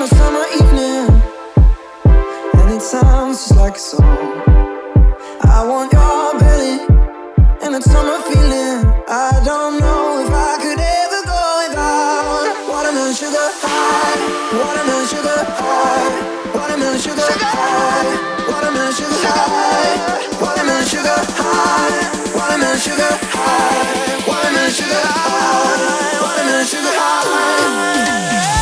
on a summer evening, and it sounds just like a song. I want your belly and that summer feeling. I don't know if I could ever go without watermelon sugar high, watermelon sugar high, watermelon sugar high, watermelon sugar high, watermelon sugar high, watermelon sugar high, watermelon sugar high, watermelon sugar high.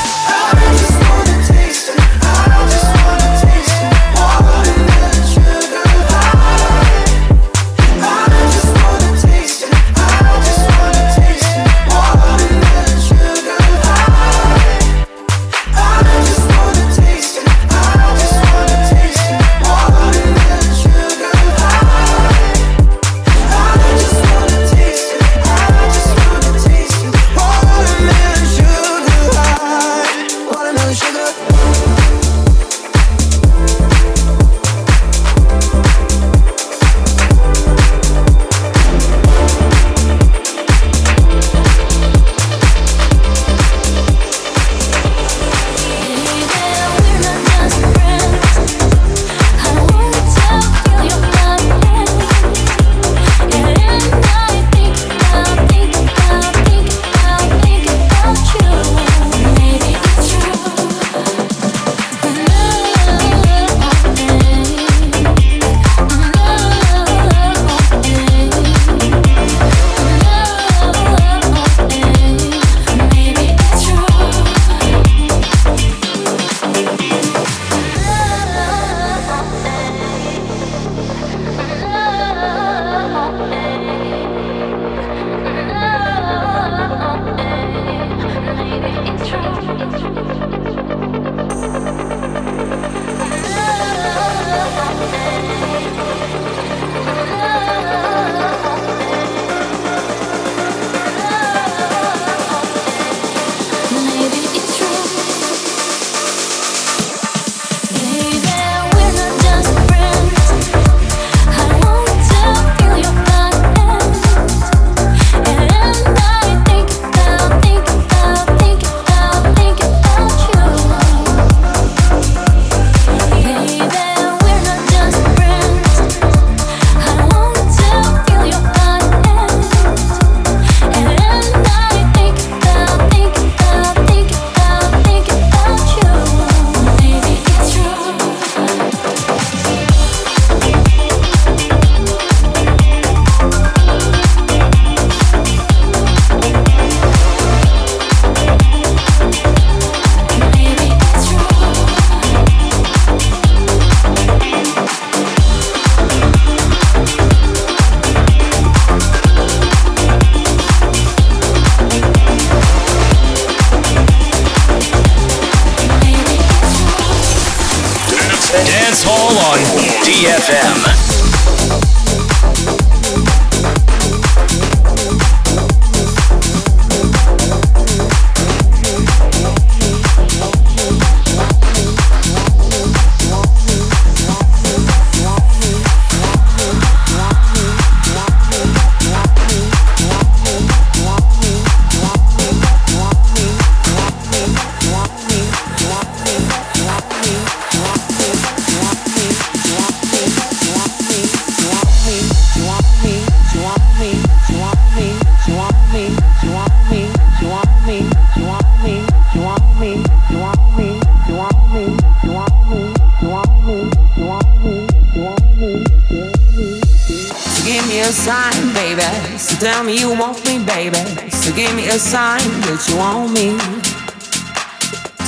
Sign that you want me.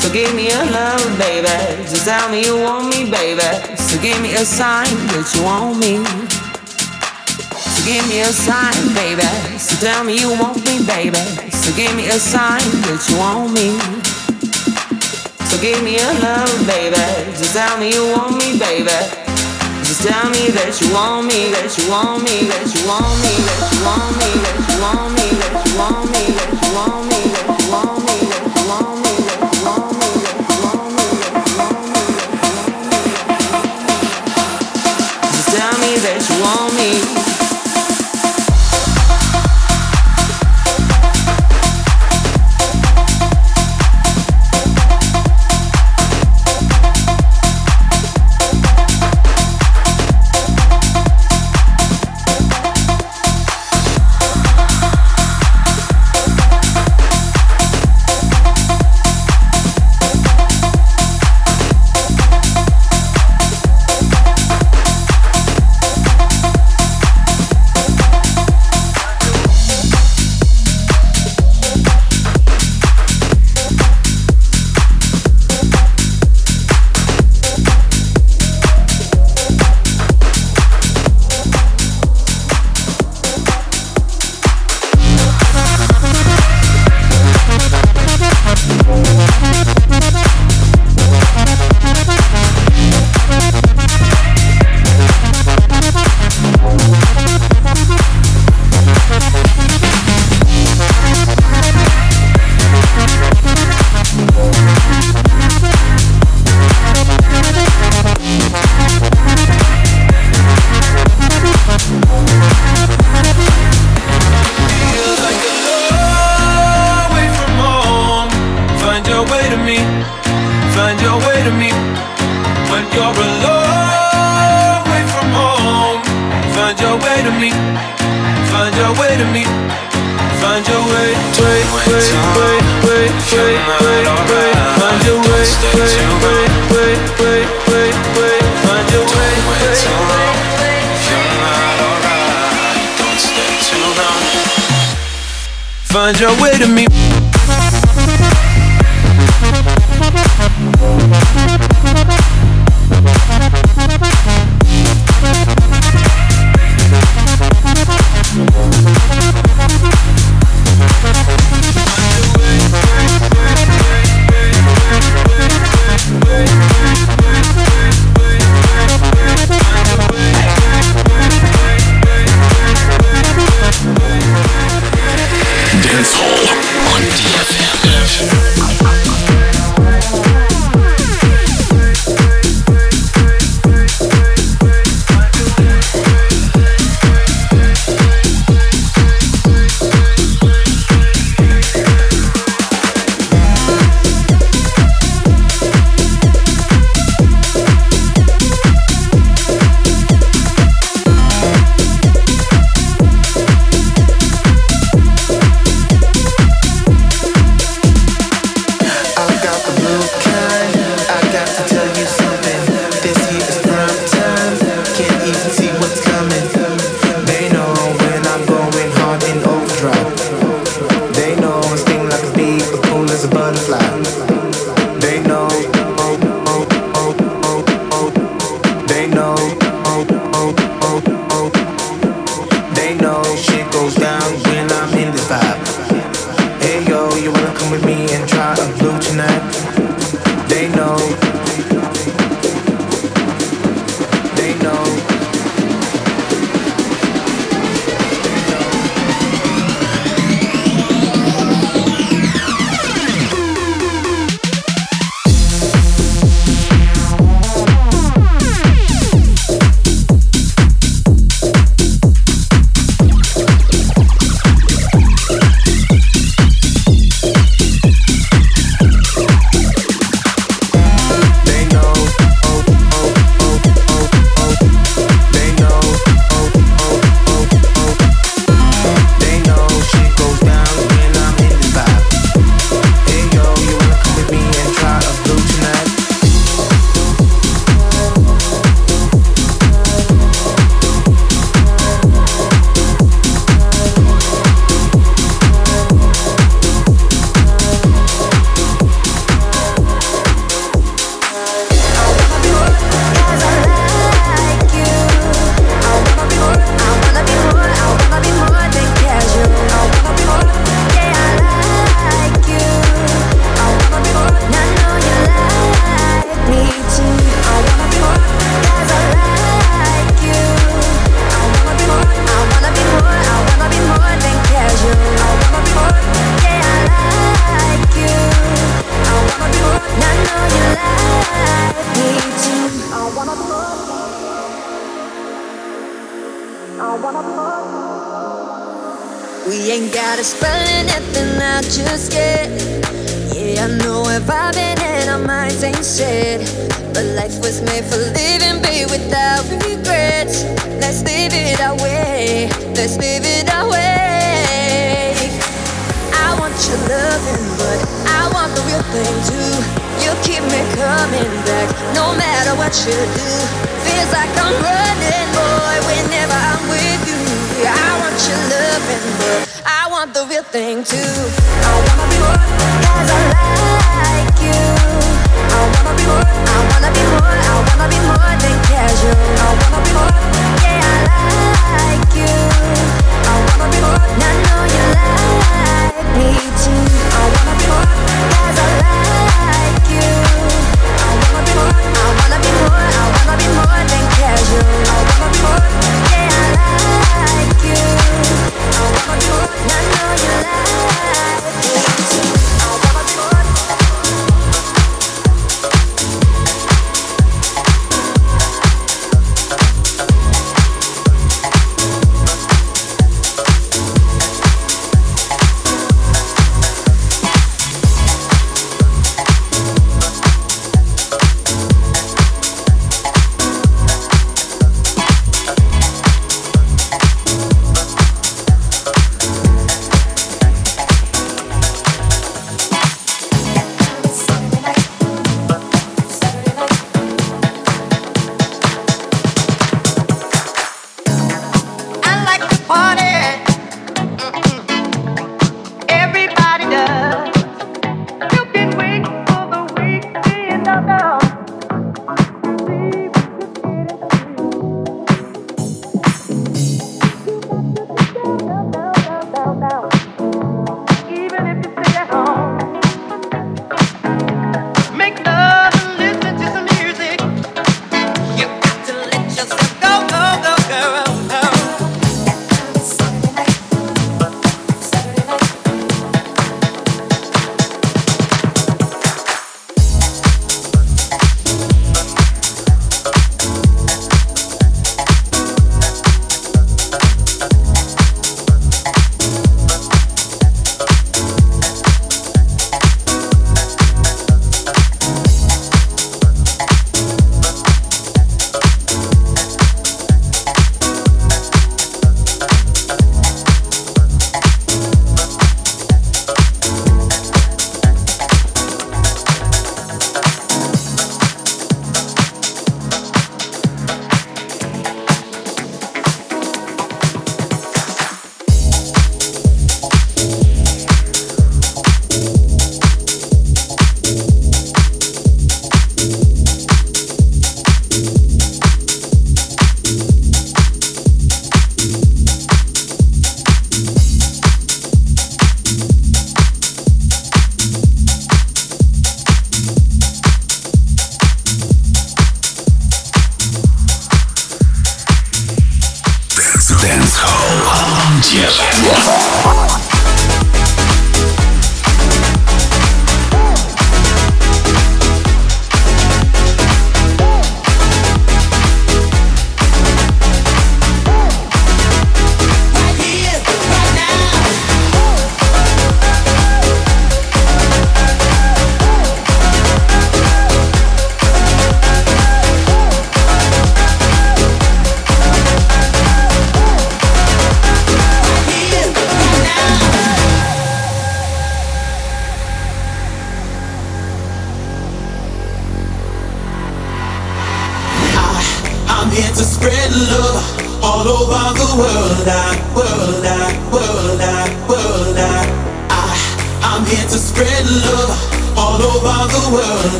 So give me a love, baby. Just tell me you want me, baby. So give me a sign that you want me. So give me a sign, baby. So tell me you want me, baby. So give me a sign that you want me. So give me a love, baby. Just tell me you want me, baby. Just tell me that you want me, that you want me, that you want me, that you want me, that you want me,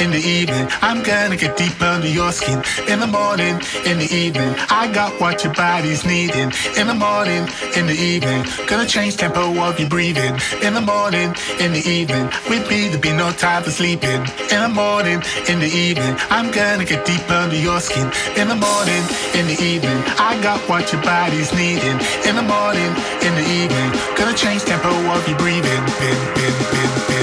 In the evening. I'm gonna get deep under your skin in the morning, in the evening, I got what your body's needing. In the morning, in the evening, gonna change tempo of your breathing. In the morning, in the evening, with me there be no time for sleeping. In the morning, in the evening, I'm gonna get deep under your skin. In the morning, in the evening, I got what your body's needing. In the morning, in the evening, gonna change tempo of your breathing. Bin, bin, bin,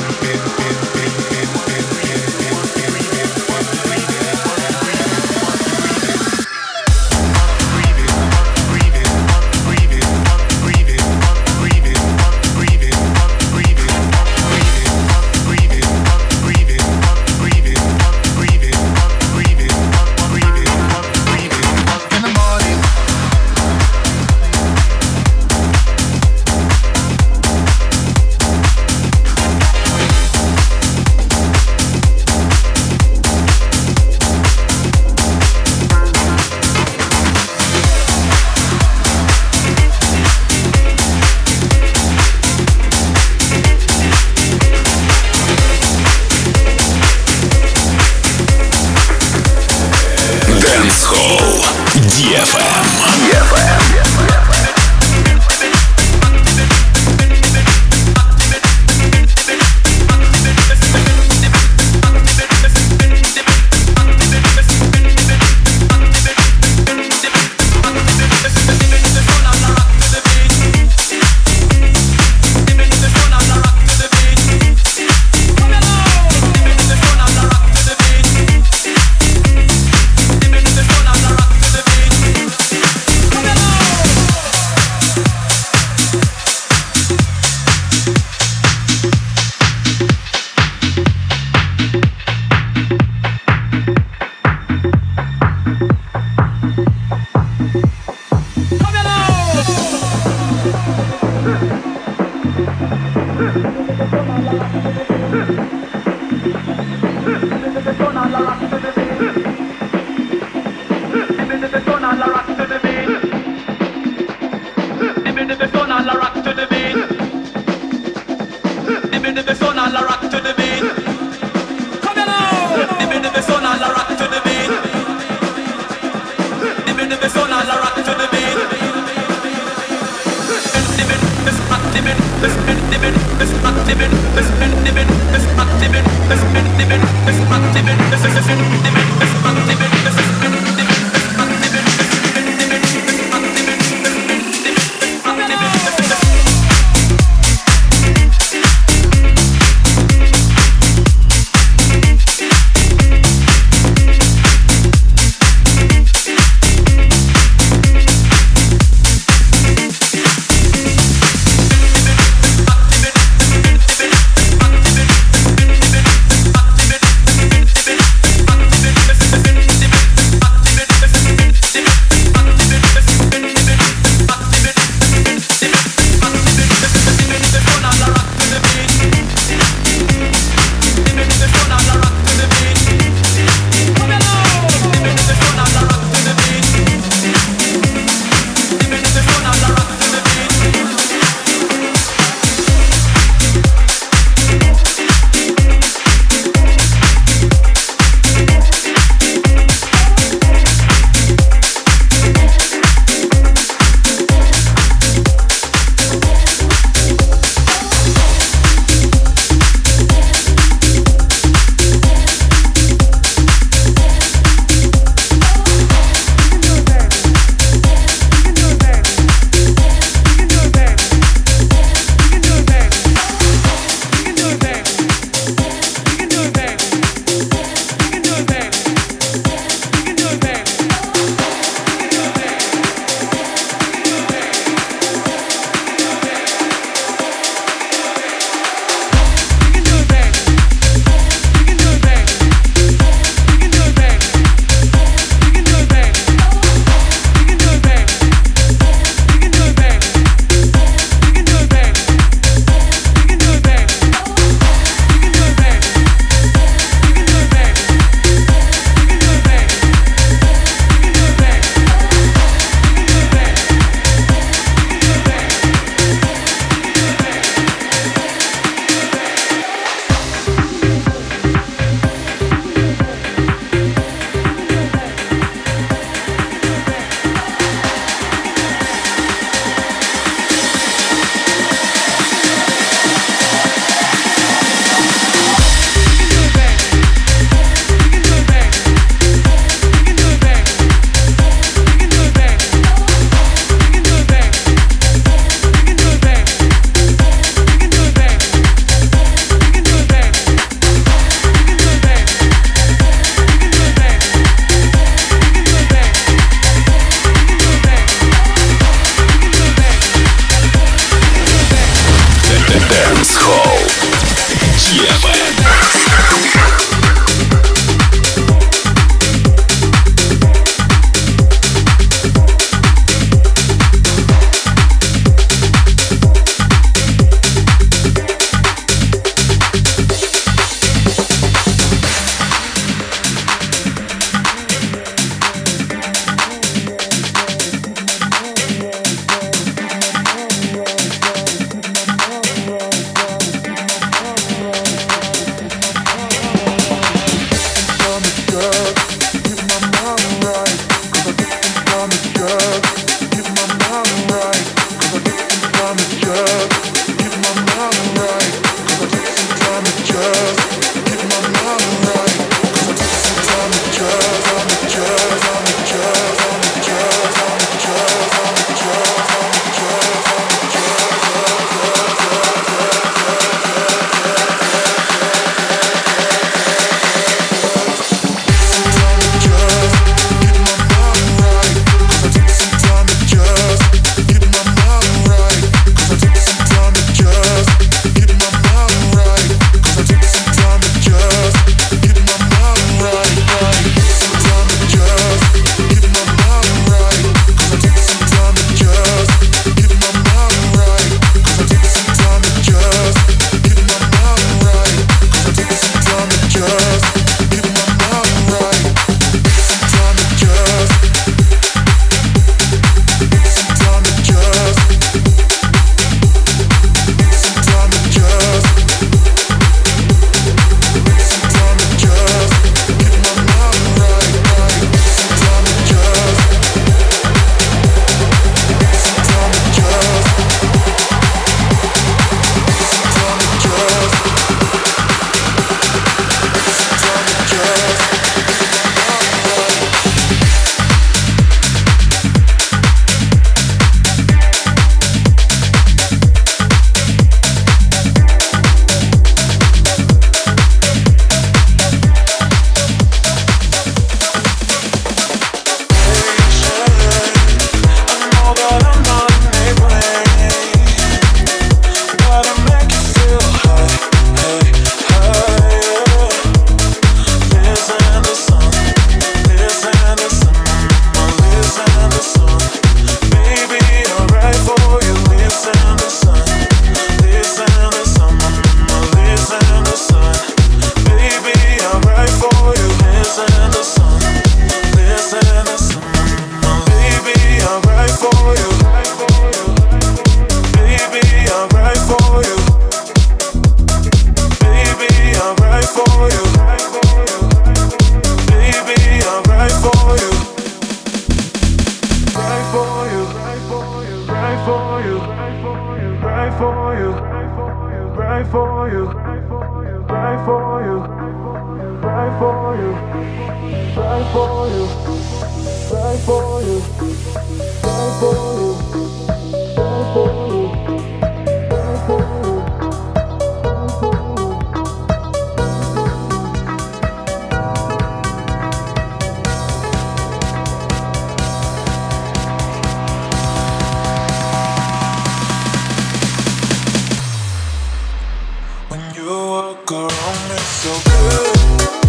You walk around me so good.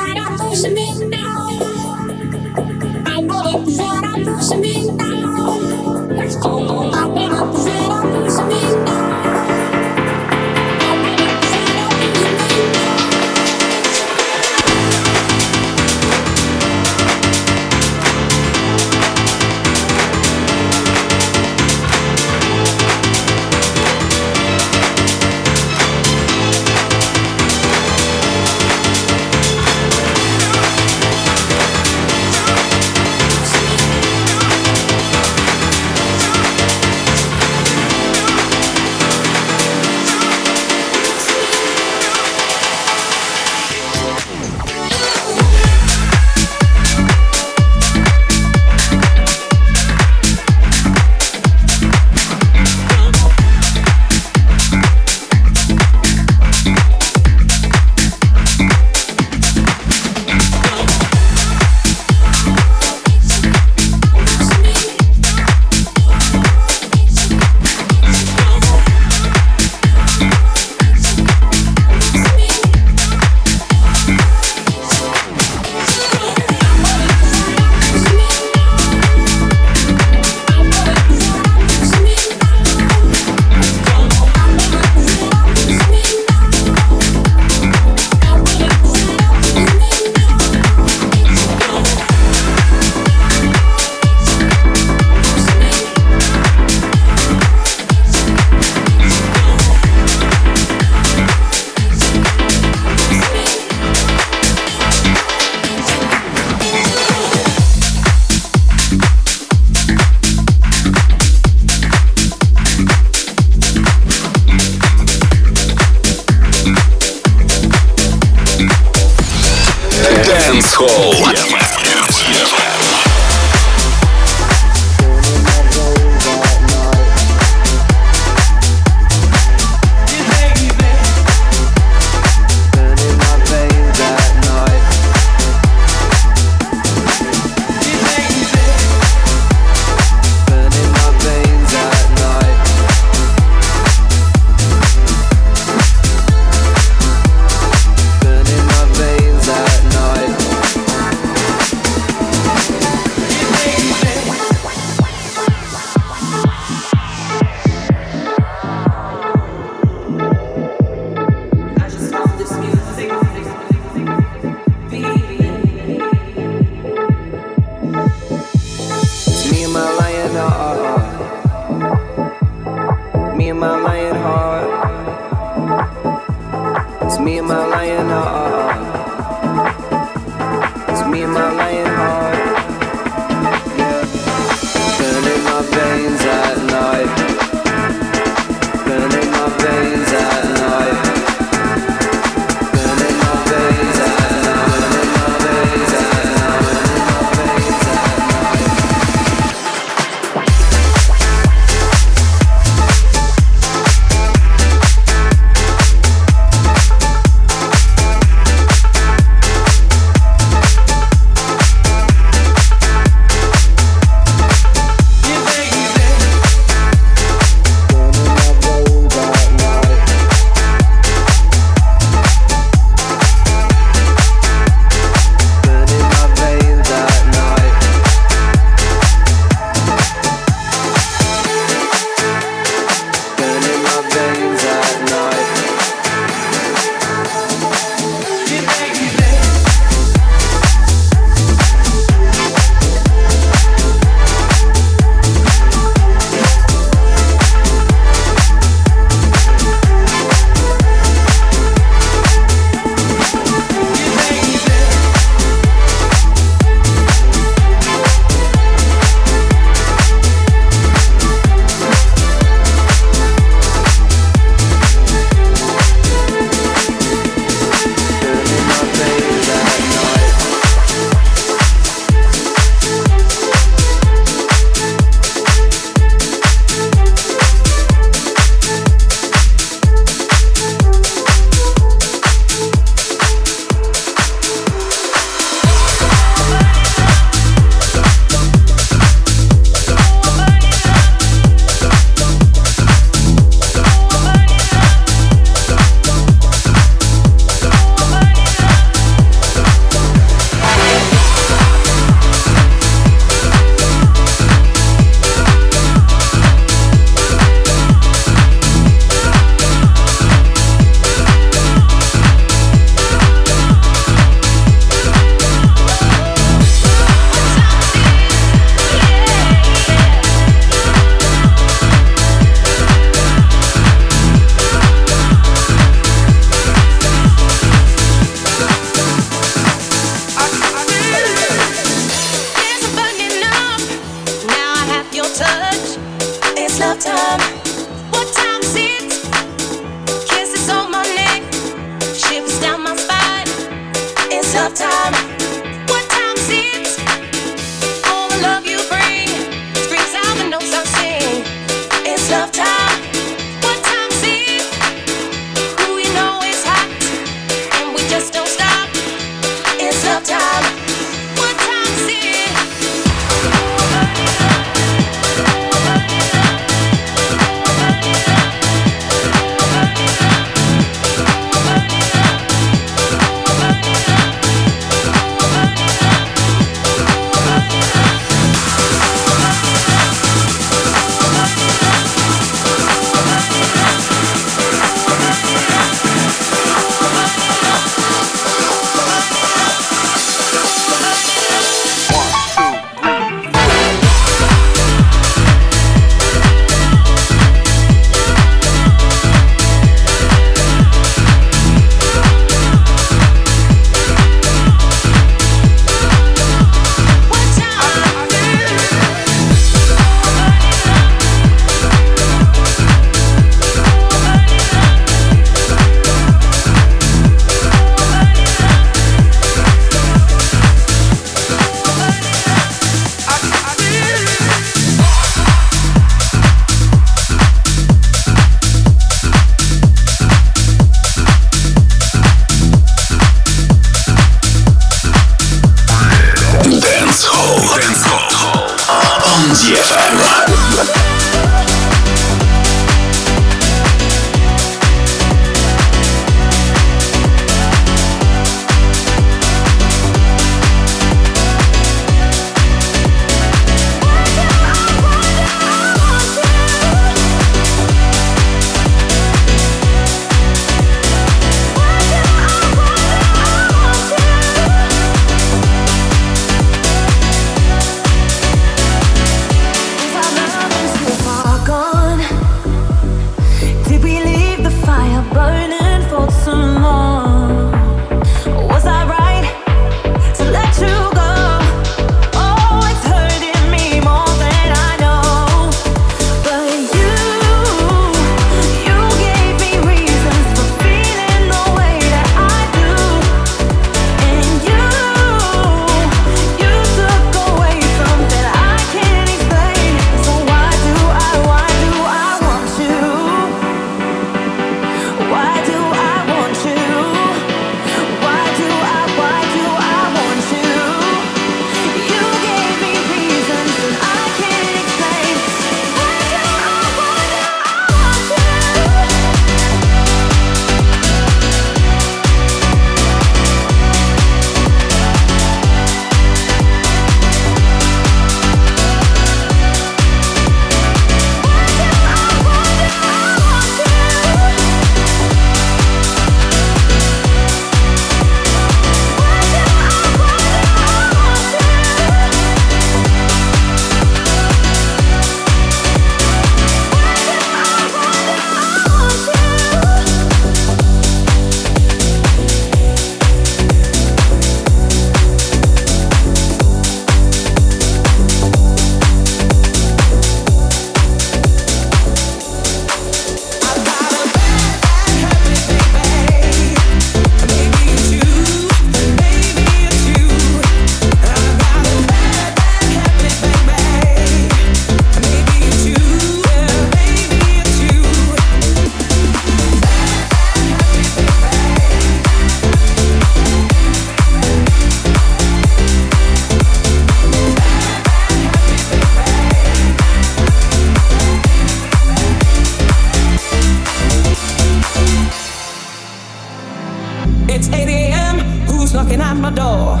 It's 8 a.m. Who's knocking at my door?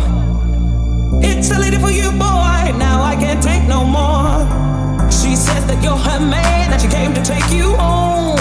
It's a lady for you, boy. Now I can't take no more. She says that you're her man, that she came to take you home.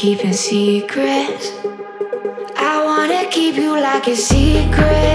Keeping secrets. I wanna keep you like a secret.